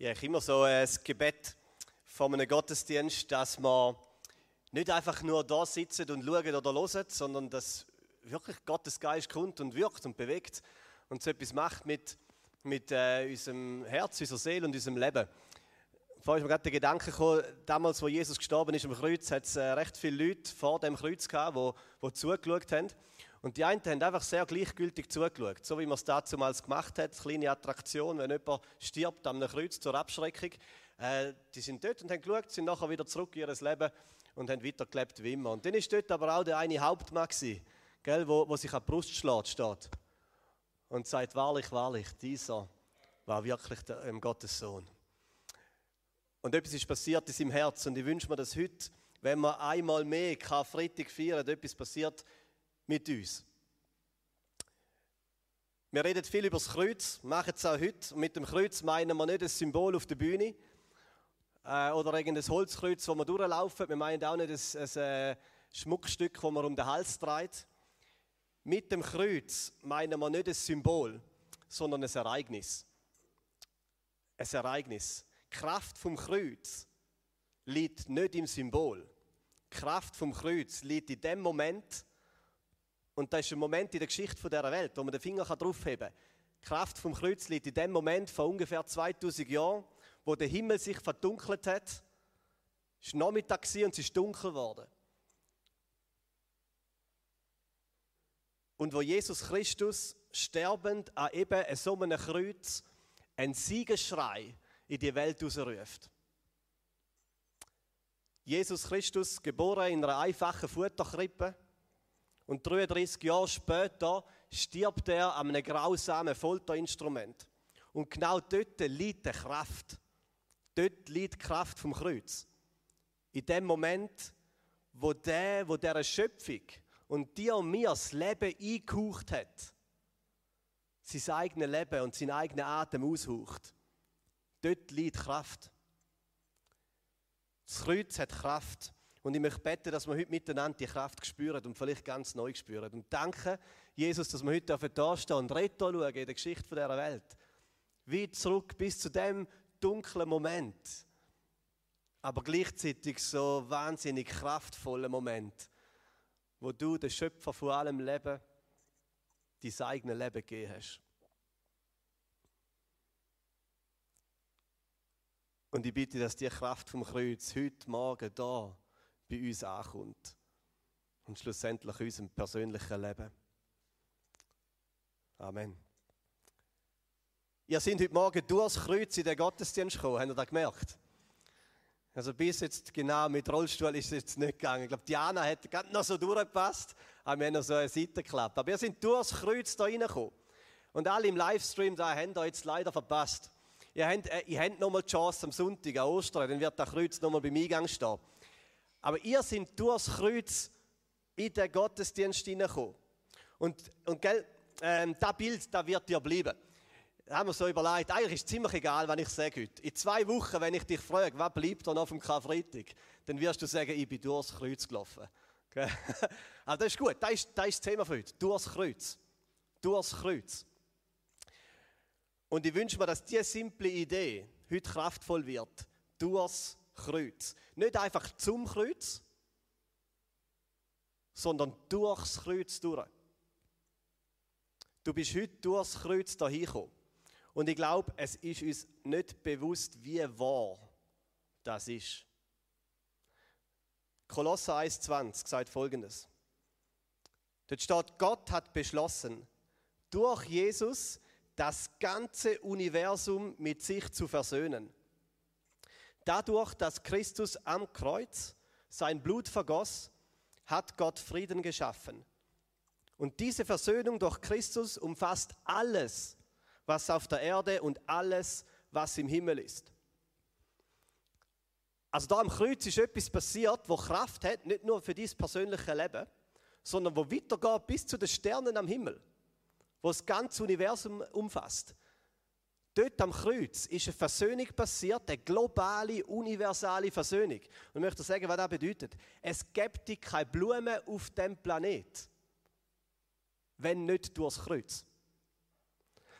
Ja, ich immer so ein Gebet von einem Gottesdienst, dass man nicht einfach nur da sitzen und schauen oder hören, sondern dass wirklich Gottes Geist kommt und wirkt und bewegt und so etwas macht mit, mit äh, unserem Herz, unserer Seele und unserem Leben. Vorhin ist mir gerade der Gedanke gekommen, damals, wo Jesus gestorben ist am Kreuz, hat es äh, recht viele Leute vor dem Kreuz gehabt, die zugeschaut haben. Und die einen haben einfach sehr gleichgültig zugeschaut, so wie man es damals gemacht hat, kleine Attraktion, wenn jemand stirbt einem Kreuz zur Abschreckung. Äh, die sind dort und haben geschaut, sind nachher wieder zurück in ihr Leben und haben weitergelebt wie immer. Und dann ist dort aber auch der eine Hauptmann gewesen, gell, wo, wo sich an die Brust schlägt, steht und sagt, wahrlich, wahrlich, dieser war wirklich der ähm, Gottes Sohn. Und etwas ist passiert in seinem Herz und ich wünsche mir, dass heute, wenn wir einmal mehr Karfreitag feiern, etwas passiert mit uns. Wir reden viel über das Kreuz, machen es auch heute. Mit dem Kreuz meinen wir nicht ein Symbol auf der Bühne äh, oder irgendein Holzkreuz, wo wir durchlaufen. Wir meinen auch nicht ein, ein, ein äh, Schmuckstück, das man um den Hals dreht. Mit dem Kreuz meinen wir nicht ein Symbol, sondern ein Ereignis. Ein Ereignis. Die Kraft vom Kreuz liegt nicht im Symbol. Die Kraft vom Kreuz liegt in dem Moment, und das ist ein Moment in der Geschichte dieser Welt, wo man den Finger draufheben kann. Die Kraft vom Kreuz liegt in dem Moment vor ungefähr 2000 Jahren, wo der Himmel sich verdunkelt hat. Es war Nachmittag und es ist dunkel geworden. Und wo Jesus Christus sterbend an eben so einem Kreuz einen Siegesschrei in die Welt herausruft. Jesus Christus, geboren in einer einfachen Futterkrippe, und 33 Jahre später stirbt er an einem grausamen Folterinstrument. Und genau dort liegt die Kraft. Dort liegt die Kraft vom Kreuz. In dem Moment, wo der, wo der Schöpfung und dir und mir das Leben eingehaucht hat, sein eigenes Leben und seinen eigenen Atem aushaucht, dort liegt Kraft. Das Kreuz hat Kraft. Und ich möchte beten, dass wir heute miteinander die Kraft spüren und vielleicht ganz neu spüren. Und danke, Jesus, dass wir heute da stehen und Retto schauen in der Geschichte dieser Welt. Wie zurück bis zu dem dunklen Moment. Aber gleichzeitig so wahnsinnig kraftvollen Moment, wo du, der Schöpfer von allem Leben, dein eigenes Leben gegeben hast. Und ich bitte, dass die Kraft vom Kreuz heute Morgen da bei uns ankommt. Und schlussendlich unserem persönlichen Leben. Amen. Ihr seid heute Morgen durchs Kreuz in den Gottesdienst gekommen, habt ihr das gemerkt? Also bis jetzt genau mit Rollstuhl ist es jetzt nicht gegangen. Ich glaube, Diana hat gerade noch so durchgepasst, aber wir haben noch so eine Seite geklappt. Aber wir sind durchs Kreuz da reingekommen. Und alle im Livestream da haben da jetzt leider verpasst. Ihr habt, äh, ihr habt nochmal die Chance am Sonntag, an Ostern, dann wird der Kreuz nochmal beim Eingang stehen. Aber ihr seid durchs Kreuz in den Gottesdienst hineingekommen. Und, und gell, ähm, das Bild, das wird dir bleiben. Da haben wir so überlegt, eigentlich ist es ziemlich egal, was ich sage heute. In zwei Wochen, wenn ich dich frage, was bleibt da noch vom Karfreitag, dann wirst du sagen, ich bin durchs Kreuz gelaufen. Okay? Also das ist gut, das ist, das ist das Thema für heute. Durchs Kreuz. Durchs Kreuz. Und ich wünsche mir, dass diese simple Idee heute kraftvoll wird. Durchs Kreuz. Nicht einfach zum Kreuz, sondern durchs Kreuz durch. Du bist heute durchs Kreuz dahin gekommen. Und ich glaube, es ist uns nicht bewusst, wie wahr das ist. Kolosser 1,20 sagt folgendes. Dort steht, Gott hat beschlossen, durch Jesus das ganze Universum mit sich zu versöhnen Dadurch, dass Christus am Kreuz sein Blut vergoss, hat Gott Frieden geschaffen. Und diese Versöhnung durch Christus umfasst alles, was auf der Erde und alles, was im Himmel ist. Also da am Kreuz ist etwas passiert, wo Kraft hat, nicht nur für dieses persönliche Leben, sondern wo weitergeht bis zu den Sternen am Himmel, wo das ganze Universum umfasst. Dort am Kreuz ist eine Versöhnung passiert, eine globale, universale Versöhnung. Und ich möchte sagen, was das bedeutet. Es gibt keine Blumen auf dem Planet, wenn nicht durchs Kreuz.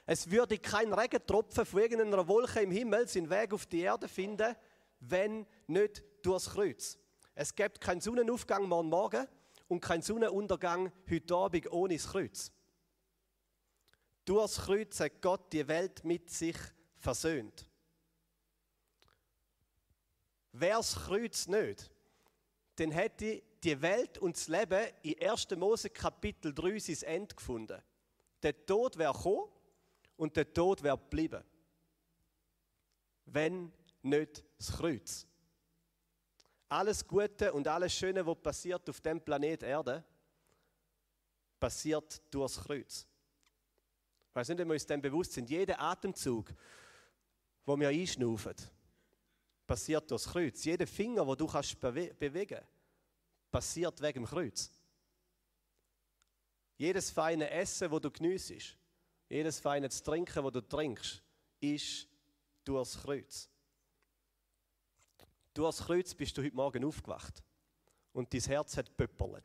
Es würde kein Regentropfen von irgendeiner Wolke im Himmel seinen Weg auf die Erde finden, wenn nicht durchs Kreuz. Es gibt keinen Sonnenaufgang morgen Morgen und keinen Sonnenuntergang heute Abend ohne das Kreuz. Durchs Kreuz hat Gott die Welt mit sich versöhnt. Wäre das Kreuz nicht, dann hätte die Welt und das Leben in 1. Mose Kapitel 3 sein Ende gefunden. Der Tod wäre gekommen und der Tod wäre geblieben. Wenn nicht das Kreuz. Alles Gute und alles Schöne, was passiert auf dem Planet Erde, passiert durchs Kreuz. Ich weiß nicht, ob wir uns dem bewusst sind. Jeder Atemzug, wo wir einschnaufen, passiert durchs Kreuz. Jeder Finger, wo du kannst bewe bewegen, passiert wegen dem Kreuz. Jedes feine Essen, wo du geniessest, jedes feine Trinken, wo du trinkst, ist durchs Kreuz. Durchs Kreuz bist du heute Morgen aufgewacht und dein Herz hat pöppelt.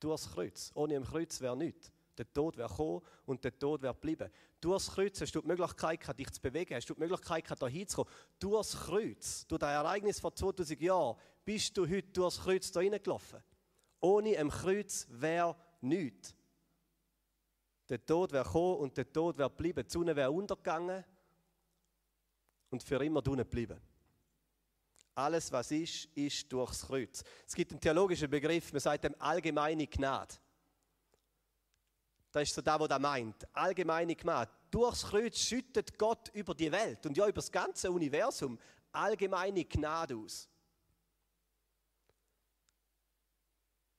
Durchs Kreuz. Ohne ein Kreuz wäre nichts. Der Tod wäre gekommen und der Tod wäre geblieben. Durchs Kreuz hast du die Möglichkeit gehabt, dich zu bewegen, hast du die Möglichkeit gehabt, da hinzukommen. Durchs Kreuz, durch das Ereignis vor 2000 Jahren, bist du heute durchs Kreuz da reingelaufen. Ohne ein Kreuz wäre nichts. Der Tod wäre gekommen und der Tod wäre geblieben. Die Sonne wäre untergegangen und für immer drinnen geblieben. Alles, was ist, ist durchs Kreuz. Es gibt einen theologischen Begriff, man sagt dem allgemeine Gnade. Das ist so das, was er meint. Allgemeine Gnade. Durchs Kreuz schüttet Gott über die Welt und ja über das ganze Universum allgemeine Gnade aus.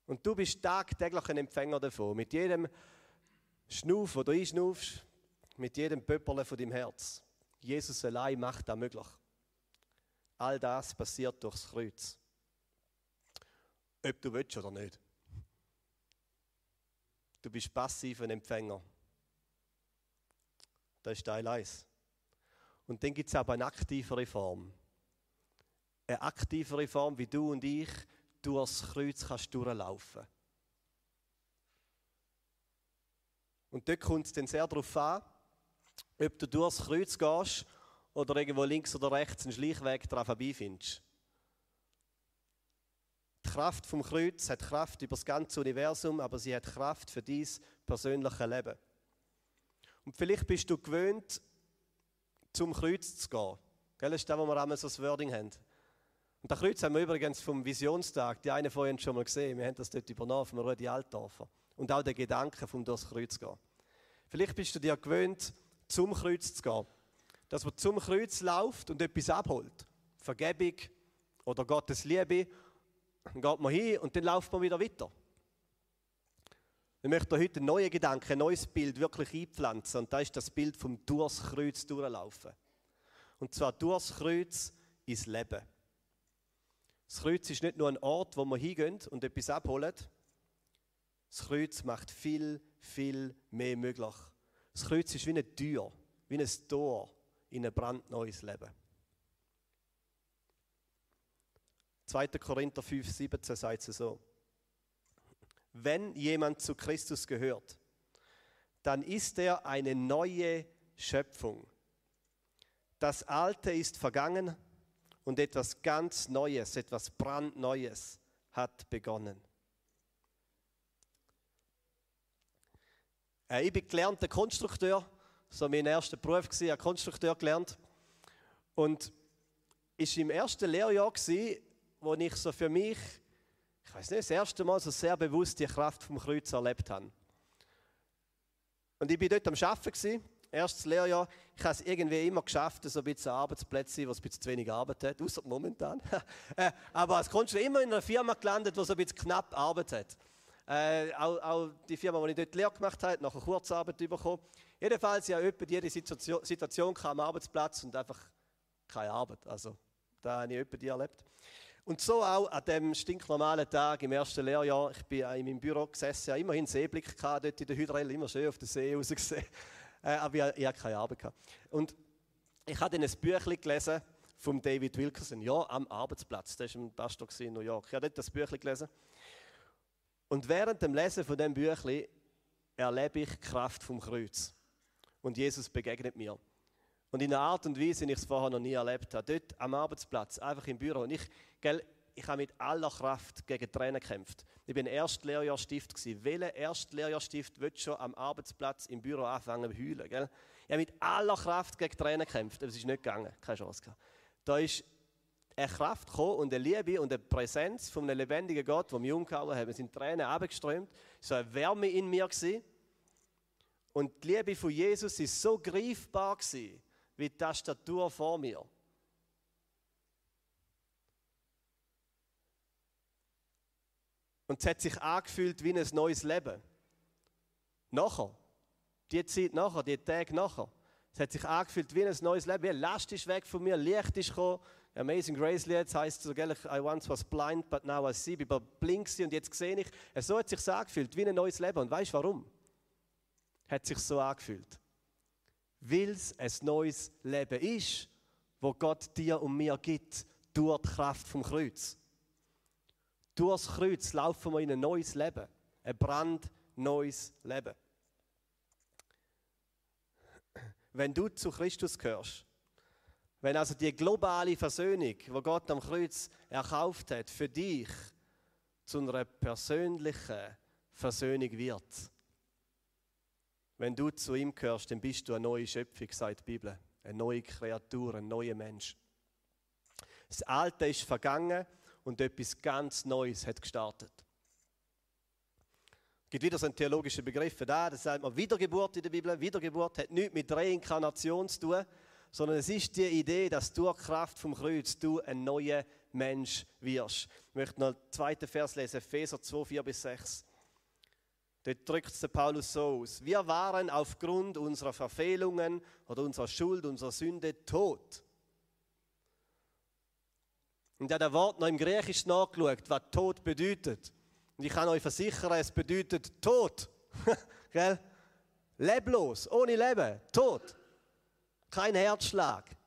Und du bist tagtäglich ein Empfänger davon. Mit jedem Schnuff, wo du einschnuffst, mit jedem Pöpperle von deinem Herz. Jesus allein macht das möglich. All das passiert durchs Kreuz. Ob du willst oder nicht. Du bist passiv ein Empfänger. Das ist Teil 1. Und dann gibt es aber eine aktivere Form. Eine aktivere Form, wie du und ich durchs Kreuz kannst durchlaufen. Und dort kommt es dann sehr darauf an, ob du durchs Kreuz gehst oder irgendwo links oder rechts einen Schleichweg daran vorbeifindest. Kraft vom Kreuz hat Kraft über das ganze Universum, aber sie hat Kraft für dein persönliches Leben. Und vielleicht bist du gewöhnt, zum Kreuz zu gehen. Gell, das ist das, wo wir einmal so das Wording haben. Und das Kreuz haben wir übrigens vom Visionstag, die eine von Ihnen schon mal gesehen, wir haben das dort übernommen vom Rudi Altdorfer. Und auch der Gedanke vom durchs Kreuz gehen. Vielleicht bist du dir gewöhnt, zum Kreuz zu gehen dass man zum Kreuz läuft und etwas abholt. Vergebung oder Gottes Liebe. Dann geht man hin und dann läuft man wieder weiter. Ich möchte heute einen neuen Gedanken, ein neues Bild wirklich einpflanzen. Und das ist das Bild vom durchs Kreuz durchlaufen. Und zwar durchs Kreuz ins Leben. Das Kreuz ist nicht nur ein Ort, wo man hingeht und etwas abholen. Das Kreuz macht viel, viel mehr möglich. Das Kreuz ist wie eine Tür, wie ein Tor in ein brandneues Leben. 2. Korinther 5, 17 sagt es so. Wenn jemand zu Christus gehört, dann ist er eine neue Schöpfung. Das Alte ist vergangen und etwas ganz Neues, etwas brandneues hat begonnen. Ich bin gelernter Konstrukteur so mein erster Beruf habe Konstrukteur gelernt. Und ist im ersten Lehrjahr wo ich so für mich, ich weiß nicht, das erste Mal so sehr bewusst die Kraft vom Kreuz erlebt habe. Und ich bin dort am Arbeiten erstes Lehrjahr. Ich habe es irgendwie immer geschafft, so ein bisschen Arbeitsplätze, wo es ein bisschen zu wenig Arbeit hat, außer momentan. Äh, aber als Konstrukteur immer in einer Firma gelandet, wo es ein bisschen knapp Arbeit hat. Äh, auch, auch, die Firma, die ich dort Lehre gemacht habe, nachher Kurzarbeit bekommen. Jedenfalls, ja, jemand jede Situation, Situation am Arbeitsplatz und einfach keine Arbeit. Also, da habe ich jemand erlebt. Und so auch an dem stinknormalen Tag im ersten Lehrjahr. Ich bin in meinem Büro gesessen, habe immerhin Seeblick gehabt, dort in der Hydrelle, immer schön auf den See rausgesehen. Äh, aber ich, hatte keine Arbeit. Gehabt. Und ich habe dann ein Büchlein gelesen von David Wilkerson, ja, am Arbeitsplatz. Der war ein Pastor in New York. Ich habe dort das Büchlein gelesen. Und während dem Lesen von diesem Büchlein erlebe ich die Kraft vom Kreuz. Und Jesus begegnet mir. Und in einer Art und Weise, wie ich es vorher noch nie erlebt habe. Dort am Arbeitsplatz, einfach im Büro. Und ich, gell, ich habe mit aller Kraft gegen Tränen gekämpft. Ich bin Erstlehrjahrstift gewesen. Welcher Erstlehrjahrstift wird schon am Arbeitsplatz im Büro anfangen zu heulen? Gell? Ich habe mit aller Kraft gegen Tränen gekämpft, aber es ist nicht gegangen. Keine Chance gehabt. Da ist eine Kraft gekommen und eine Liebe und eine Präsenz von einem lebendigen Gott, der mich umgehauen hat. Es sind Tränen abgeströmt. So eine Wärme in mir gewesen. Und die Liebe von Jesus ist so greifbar gewesen, wie die Tastatur vor mir. Und es hat sich angefühlt wie ein neues Leben. Nachher, die Zeit nachher, die Tage nachher, es hat sich angefühlt wie ein neues Leben. Wie Last ist weg von mir, Licht ist gekommen. Amazing Grace Lied heißt so, gell, I once was blind, but now I see. Ich war blind und jetzt sehe ich. So hat es sich angefühlt, wie ein neues Leben. Und weißt du warum? Hat sich so angefühlt. Weil es ein neues Leben ist, wo Gott dir und mir gibt, durch die Kraft vom Kreuz. Durch das Kreuz laufen wir in ein neues Leben. Ein brandneues Leben. Wenn du zu Christus gehörst, wenn also die globale Versöhnung, wo Gott am Kreuz erkauft hat, für dich zu einer persönlichen Versöhnung wird, wenn du zu ihm gehörst, dann bist du eine neue Schöpfung, sagt die Bibel. Eine neue Kreatur, ein neuer Mensch. Das Alte ist vergangen und etwas ganz Neues hat gestartet. Es gibt wieder so einen theologischen Begriff da, das sagt man Wiedergeburt in der Bibel. Wiedergeburt hat nichts mit Reinkarnation zu tun, sondern es ist die Idee, dass durch Kraft vom Kreuz du ein neuer Mensch wirst. Ich möchte noch den zweiten Vers lesen, Epheser 2, 4 bis 6. Dort drückt es Paulus so aus. Wir waren aufgrund unserer Verfehlungen oder unserer Schuld, unserer Sünde tot. Und er hat das Wort noch im Griechisch nachgeschaut, was Tod bedeutet. Und ich kann euch versichern, es bedeutet Tod. Gell? Leblos, ohne Leben, tot. Kein Herzschlag,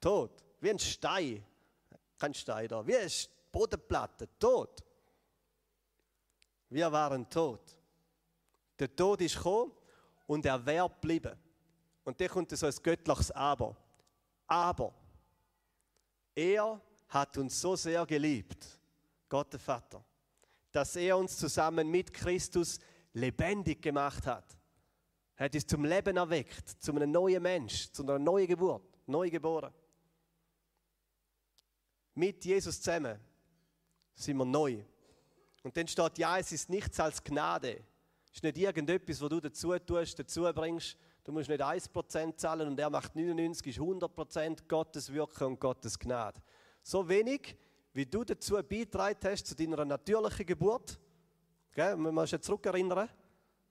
tot. Wie ein Stein. Kein Stein da, wie eine Bodenplatte, tot. Wir waren tot. Der Tod ist gekommen und er wäre geblieben. Und dann kommt so ein göttliches Aber. Aber er hat uns so sehr geliebt, Gott der Vater, dass er uns zusammen mit Christus lebendig gemacht hat. Er hat uns zum Leben erweckt, zu einem neuen Mensch, zu einer neuen Geburt, neu geboren. Mit Jesus zusammen sind wir neu. Und dann steht, ja, es ist nichts als Gnade. Ist nicht irgendetwas, was du dazu tust, dazu bringst. Du musst nicht 1% zahlen und er macht 99, ist 100% Gottes Wirken und Gottes Gnade. So wenig, wie du dazu beitragen hast zu deiner natürlichen Geburt. Gell? Wir uns jetzt zurückerinnern,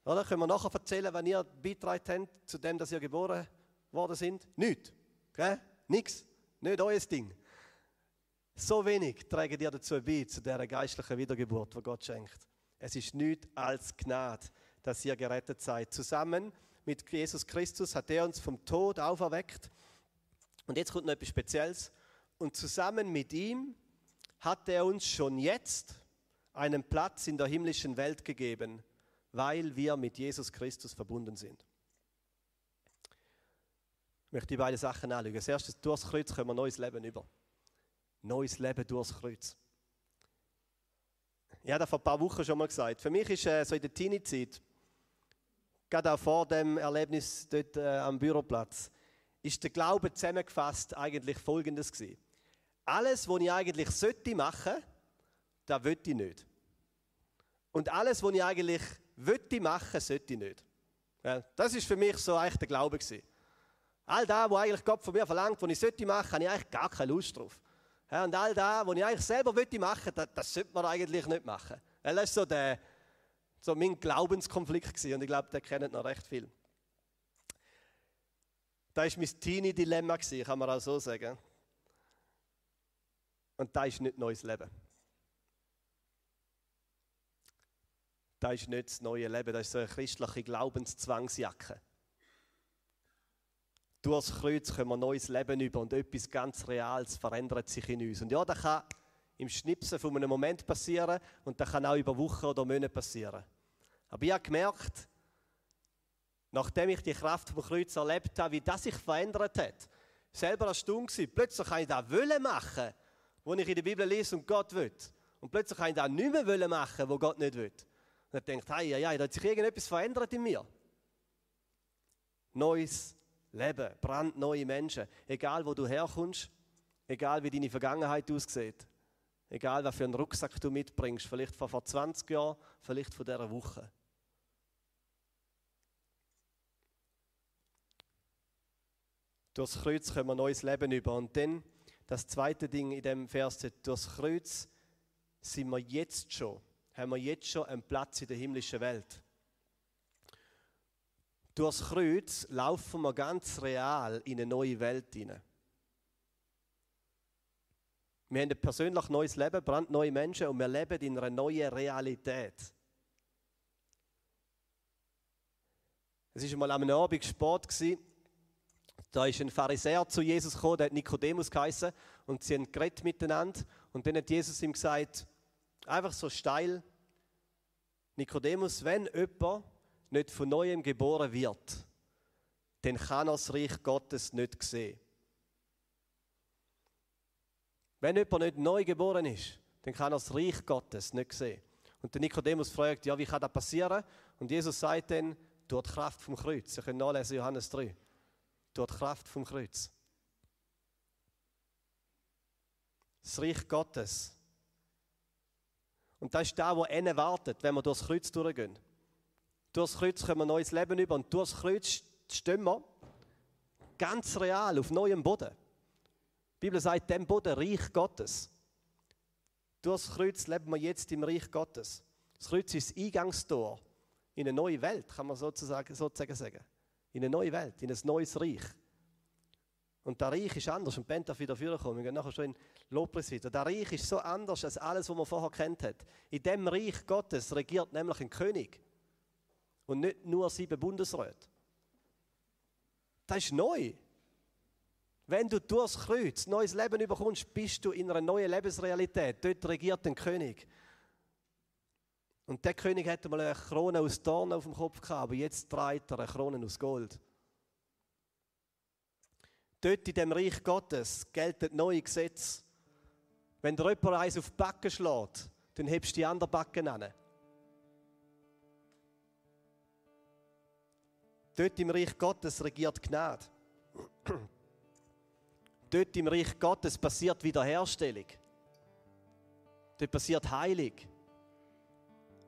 oder? können wir nachher erzählen, wenn ihr beitragen habt zu dem, dass ihr geboren worden sind? Nichts. Nichts. Nicht euer Ding. So wenig tragen dir dazu bei, zu dieser geistlichen Wiedergeburt, die Gott schenkt. Es ist nichts als Gnade, dass ihr gerettet seid. Zusammen mit Jesus Christus hat er uns vom Tod auferweckt. Und jetzt kommt noch etwas Spezielles. Und zusammen mit ihm hat er uns schon jetzt einen Platz in der himmlischen Welt gegeben, weil wir mit Jesus Christus verbunden sind. Ich möchte die beiden Sachen anschauen. Als erstes, durchs Kreuz kommen wir neues Leben über. Neues Leben durchs Kreuz. Ich habe das vor ein paar Wochen schon mal gesagt. Für mich ist äh, so in der Teenie-Zeit, gerade auch vor dem Erlebnis dort äh, am Büroplatz, ist der Glaube zusammengefasst eigentlich folgendes gewesen alles, was ich eigentlich sollte machen, das will ich nicht. Und alles, was ich eigentlich wollte machen, sollte ich nicht. Ja, das ist für mich so eigentlich der Glaube gewesen. All das, was eigentlich Gott von mir verlangt, was ich sollte machen, habe ich eigentlich gar keine Lust drauf. Ja, und all das, was ich eigentlich selber wollte machen, das, das sollte man eigentlich nicht machen. Das ist so, der, so mein Glaubenskonflikt gewesen, und ich glaube, der kennt noch recht viel. Das war mein Teenie-Dilemma, kann man auch so sagen. Und das ist nicht neues Leben. Das ist nicht das neue Leben, das ist so eine christliche Glaubenszwangsjacke. Durch das Kreuz können wir neues Leben über und etwas ganz Reales verändert sich in uns. Und ja, das kann im Schnipsen von einem Moment passieren und das kann auch über Wochen oder Monate passieren. Aber ich habe gemerkt, Nachdem ich die Kraft vom Kreuz erlebt habe, wie das sich verändert hat. Selber erstaunt gewesen. Plötzlich kann ich das wollen machen, was ich in der Bibel lese und Gott will. Und plötzlich kann ich das nicht mehr wollen machen, was Gott nicht will. Und er denkt, hey, ja, da hat sich irgendetwas verändert in mir. Neues Leben, brandneue Menschen. Egal, wo du herkommst, egal, wie deine Vergangenheit aussieht. Egal, was für einen Rucksack du mitbringst. Vielleicht von vor 20 Jahren, vielleicht von dieser Woche. Durchs Kreuz können wir neues Leben über. Und dann das zweite Ding in dem Vers, durchs Kreuz sind wir jetzt schon, haben wir jetzt schon einen Platz in der himmlischen Welt. Durchs Kreuz laufen wir ganz real in eine neue Welt hinein. Wir haben ein persönlich neues Leben, brandneue Menschen und wir leben in einer neuen Realität. Es war einmal am Abend Sport. Da ist ein Pharisäer zu Jesus gekommen, der hat Nikodemus geheißen, und sie haben geredet miteinander. Und dann hat Jesus ihm gesagt, einfach so steil, Nikodemus, wenn jemand nicht von neuem geboren wird, dann kann er das Reich Gottes nicht sehen. Wenn jemand nicht neu geboren ist, dann kann er das Reich Gottes nicht sehen. Und der Nikodemus fragt, ja, wie kann das passieren? Und Jesus sagt dann, durch die Kraft vom Kreuz. Sie können nachlesen, Johannes 3 durch die Kraft vom Kreuz. Das Reich Gottes. Und das ist da, wo einer wartet, wenn wir durchs Kreuz durchgehen. Durchs Kreuz können wir neues Leben über und durchs Kreuz stehen wir ganz real auf neuem Boden. Die Bibel sagt, dem Boden Reich Gottes. Durchs Kreuz leben wir jetzt im Reich Gottes. Das Kreuz ist das Eingangstor in eine neue Welt, kann man sozusagen, sozusagen sagen in eine neue Welt, in ein neues Reich. Und der Reich ist anders. Und Ben darf wieder vorkommen. Wir gehen nachher schon in Lobpreis wieder. Der Reich ist so anders als alles, was man vorher kennt hat. In dem Reich Gottes regiert nämlich ein König. Und nicht nur sieben Bundesräte. Das ist neu. Wenn du durchs Kreuz neues Leben überkommst, bist du in einer neuen Lebensrealität. Dort regiert ein König. Und der König hatte mal eine Krone aus Dornen auf dem Kopf gehabt, aber jetzt trägt er eine Krone aus Gold. Dort in dem Reich Gottes gelten neue Gesetze. Wenn der jemand eins auf die Backen schlägt, dann hebst du die andere Backen an. Dort im Reich Gottes regiert Gnade. Dort im Reich Gottes passiert Wiederherstellung. Dort passiert Heilung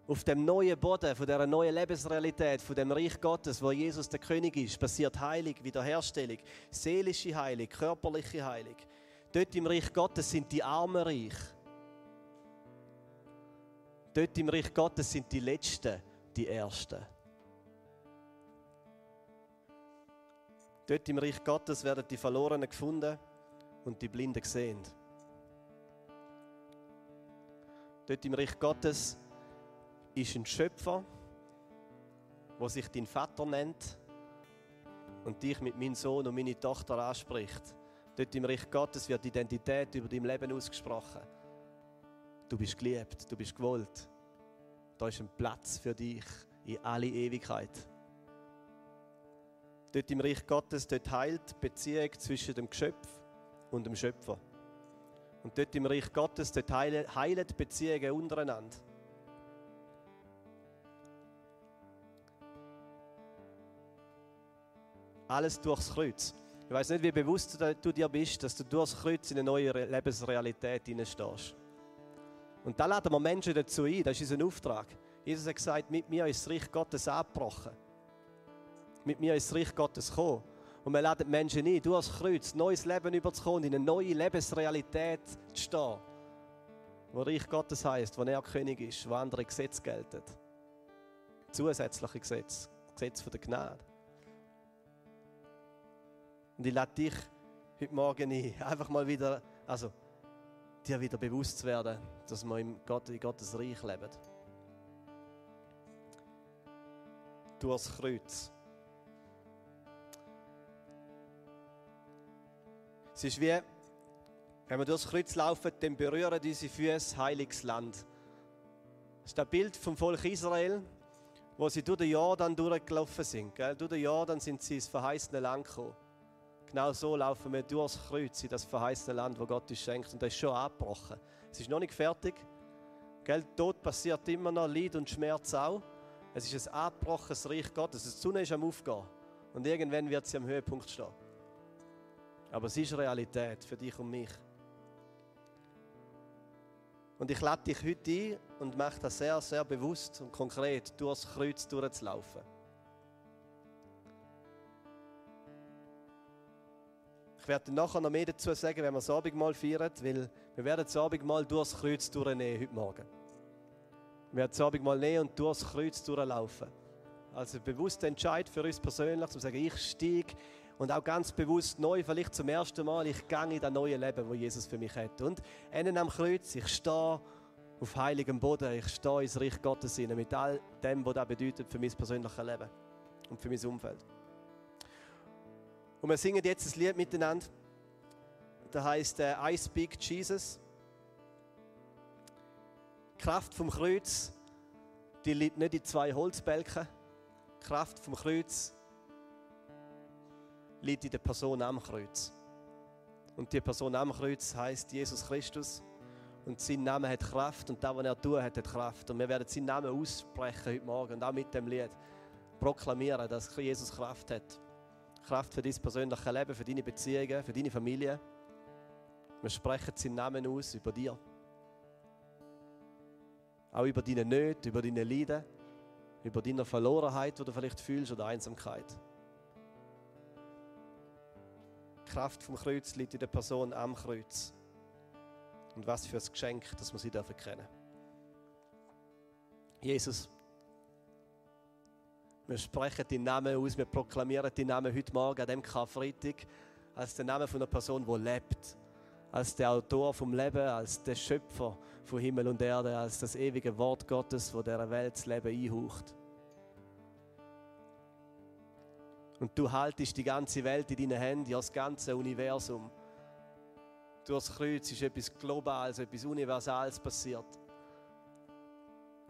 auf dem neuen Boden, von dieser neuen Lebensrealität, von dem Reich Gottes, wo Jesus der König ist, passiert Heilung, Wiederherstellung, seelische Heilung, körperliche Heilung. Dort im Reich Gottes sind die Armen reich. Dort im Reich Gottes sind die Letzten die Ersten. Dort im Reich Gottes werden die Verlorenen gefunden und die Blinden gesehen. Dort im Reich Gottes ist ein Schöpfer, der sich dein Vater nennt und dich mit meinem Sohn und meiner Tochter anspricht. Dort im Reich Gottes wird Identität über dein Leben ausgesprochen. Du bist geliebt, du bist gewollt. Da ist ein Platz für dich in alle Ewigkeit. Dort im Reich Gottes, dort heilt Beziehung zwischen dem Geschöpf und dem Schöpfer. Und dort im Reich Gottes, dort heilen Beziehungen untereinander. Alles durchs Kreuz. Ich weiß nicht, wie bewusst du dir bist, dass du durchs Kreuz in eine neue Lebensrealität hineinstehst. Und da laden wir Menschen dazu ein, das ist unser Auftrag. Jesus hat gesagt, mit mir ist das Reich Gottes abgebrochen. Mit mir das Reich Gottes gekommen. Und wir laden Menschen ein, durchs Kreuz neues Leben überzukommen, in eine neue Lebensrealität zu stehen. Wo Reich Gottes heißt, wo er König ist, wo andere Gesetze gelten. Zusätzliche Gesetze, Gesetze der Gnade. Und ich lade dich heute Morgen ein, einfach mal wieder, also dir wieder bewusst zu werden, dass wir in, Gott, in Gottes Reich leben. Durchs Kreuz. Es ist wie, wenn wir durchs Kreuz laufen, dann berühren unsere Füße heiliges Land. Das ist das Bild vom Volk Israel, wo sie durch den Jordan durchgelaufen sind. Gell? Durch den Jordan sind sie ins verheißene Land gekommen. Genau so laufen wir durchs Kreuz in das verheißene Land, wo Gott uns schenkt. Und das ist schon abgebrochen. Es ist noch nicht fertig. Gell? Tod passiert immer noch, Leid und Schmerz auch. Es ist ein abgebrochenes Reich Gottes. Die Sonne ist am Aufgehen. Und irgendwann wird sie am Höhepunkt stehen. Aber es ist Realität für dich und mich. Und ich lade dich heute ein und mache das sehr, sehr bewusst und konkret durchs Kreuz durchzulaufen. Ich werde nachher noch mehr dazu sagen, wenn wir das Abendmahl feiern, weil wir werden das Abendmahl durchs Kreuz durchnehmen heute Morgen. Wir werden das Abendmahl nehmen und durchs Kreuz durchlaufen. Also bewusster Entscheid für uns persönlich, zu sagen, ich steige und auch ganz bewusst neu, vielleicht zum ersten Mal, ich gehe in das neue Leben, wo Jesus für mich hat. Und innen am Kreuz, ich stehe auf heiligem Boden, ich stehe ins Reich Gottes hinein, mit all dem, was das bedeutet für mein persönliches Leben und für mein Umfeld. Und wir singen jetzt ein Lied miteinander. Das heißt äh, I Speak Jesus. Die Kraft vom Kreuz, die liegt nicht in zwei Holzbälken. Die Kraft vom Kreuz liegt in der Person am Kreuz. Und die Person am Kreuz heißt Jesus Christus. Und sein Name hat Kraft und das, was er tut, hat, hat Kraft. Und wir werden seinen Namen aussprechen heute Morgen und auch mit dem Lied proklamieren, dass Jesus Kraft hat. Kraft für dein persönliches Leben, für deine Beziehungen, für deine Familie. Wir sprechen seinen Namen aus über dir. Auch über deine Nöte, über deine Leiden, über deine Verlorenheit, die du vielleicht fühlst, oder Einsamkeit. Kraft vom Kreuz liegt in der Person am Kreuz. Und was für ein Geschenk, dass wir sie dürfen. Jesus, wir sprechen deinen Namen aus, wir proklamieren deinen Namen heute Morgen an diesem Karfreitag als den Namen einer Person, die lebt. Als der Autor vom Leben, als der Schöpfer von Himmel und Erde, als das ewige Wort Gottes, wo der Welt das Leben einhaucht. Und du haltest die ganze Welt in deinen Händen, ja, das ganze Universum. Durch das Kreuz ist etwas Globales, etwas Universales passiert.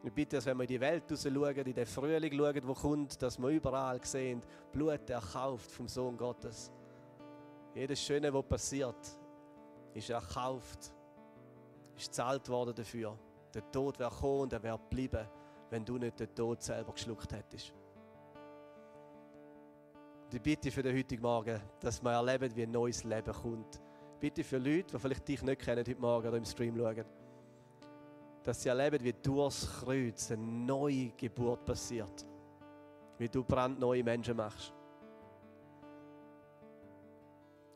Ich bitte, dass wenn wir in die Welt raus schauen, in den Frühling schauen, der kommt, dass wir überall sehen, Blut erkauft vom Sohn Gottes. Jedes Schöne, was passiert, ist erkauft, ist gezahlt worden dafür. Der Tod wäre gekommen und er wäre geblieben, wenn du nicht den Tod selber geschluckt hättest. Und ich bitte für den heutigen Morgen, dass wir erleben, wie ein neues Leben kommt. Bitte für Leute, die vielleicht dich nicht kennen heute Morgen oder im Stream schauen dass sie erleben, wie durchs Kreuz eine neue Geburt passiert. Wie du brandneue Menschen machst.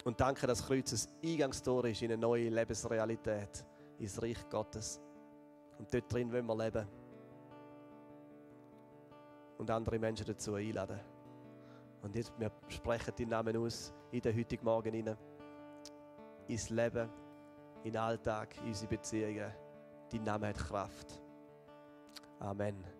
Und danke, dass Kreuz ein Eingangstor ist in eine neue Lebensrealität, ins Reich Gottes. Und dort drin wollen wir leben. Und andere Menschen dazu einladen. Und jetzt, wir sprechen deinen Namen aus in den heutigen Morgen hinein. Ins Leben, in den Alltag, in unsere Beziehungen. Dein Name hat Kraft. Amen.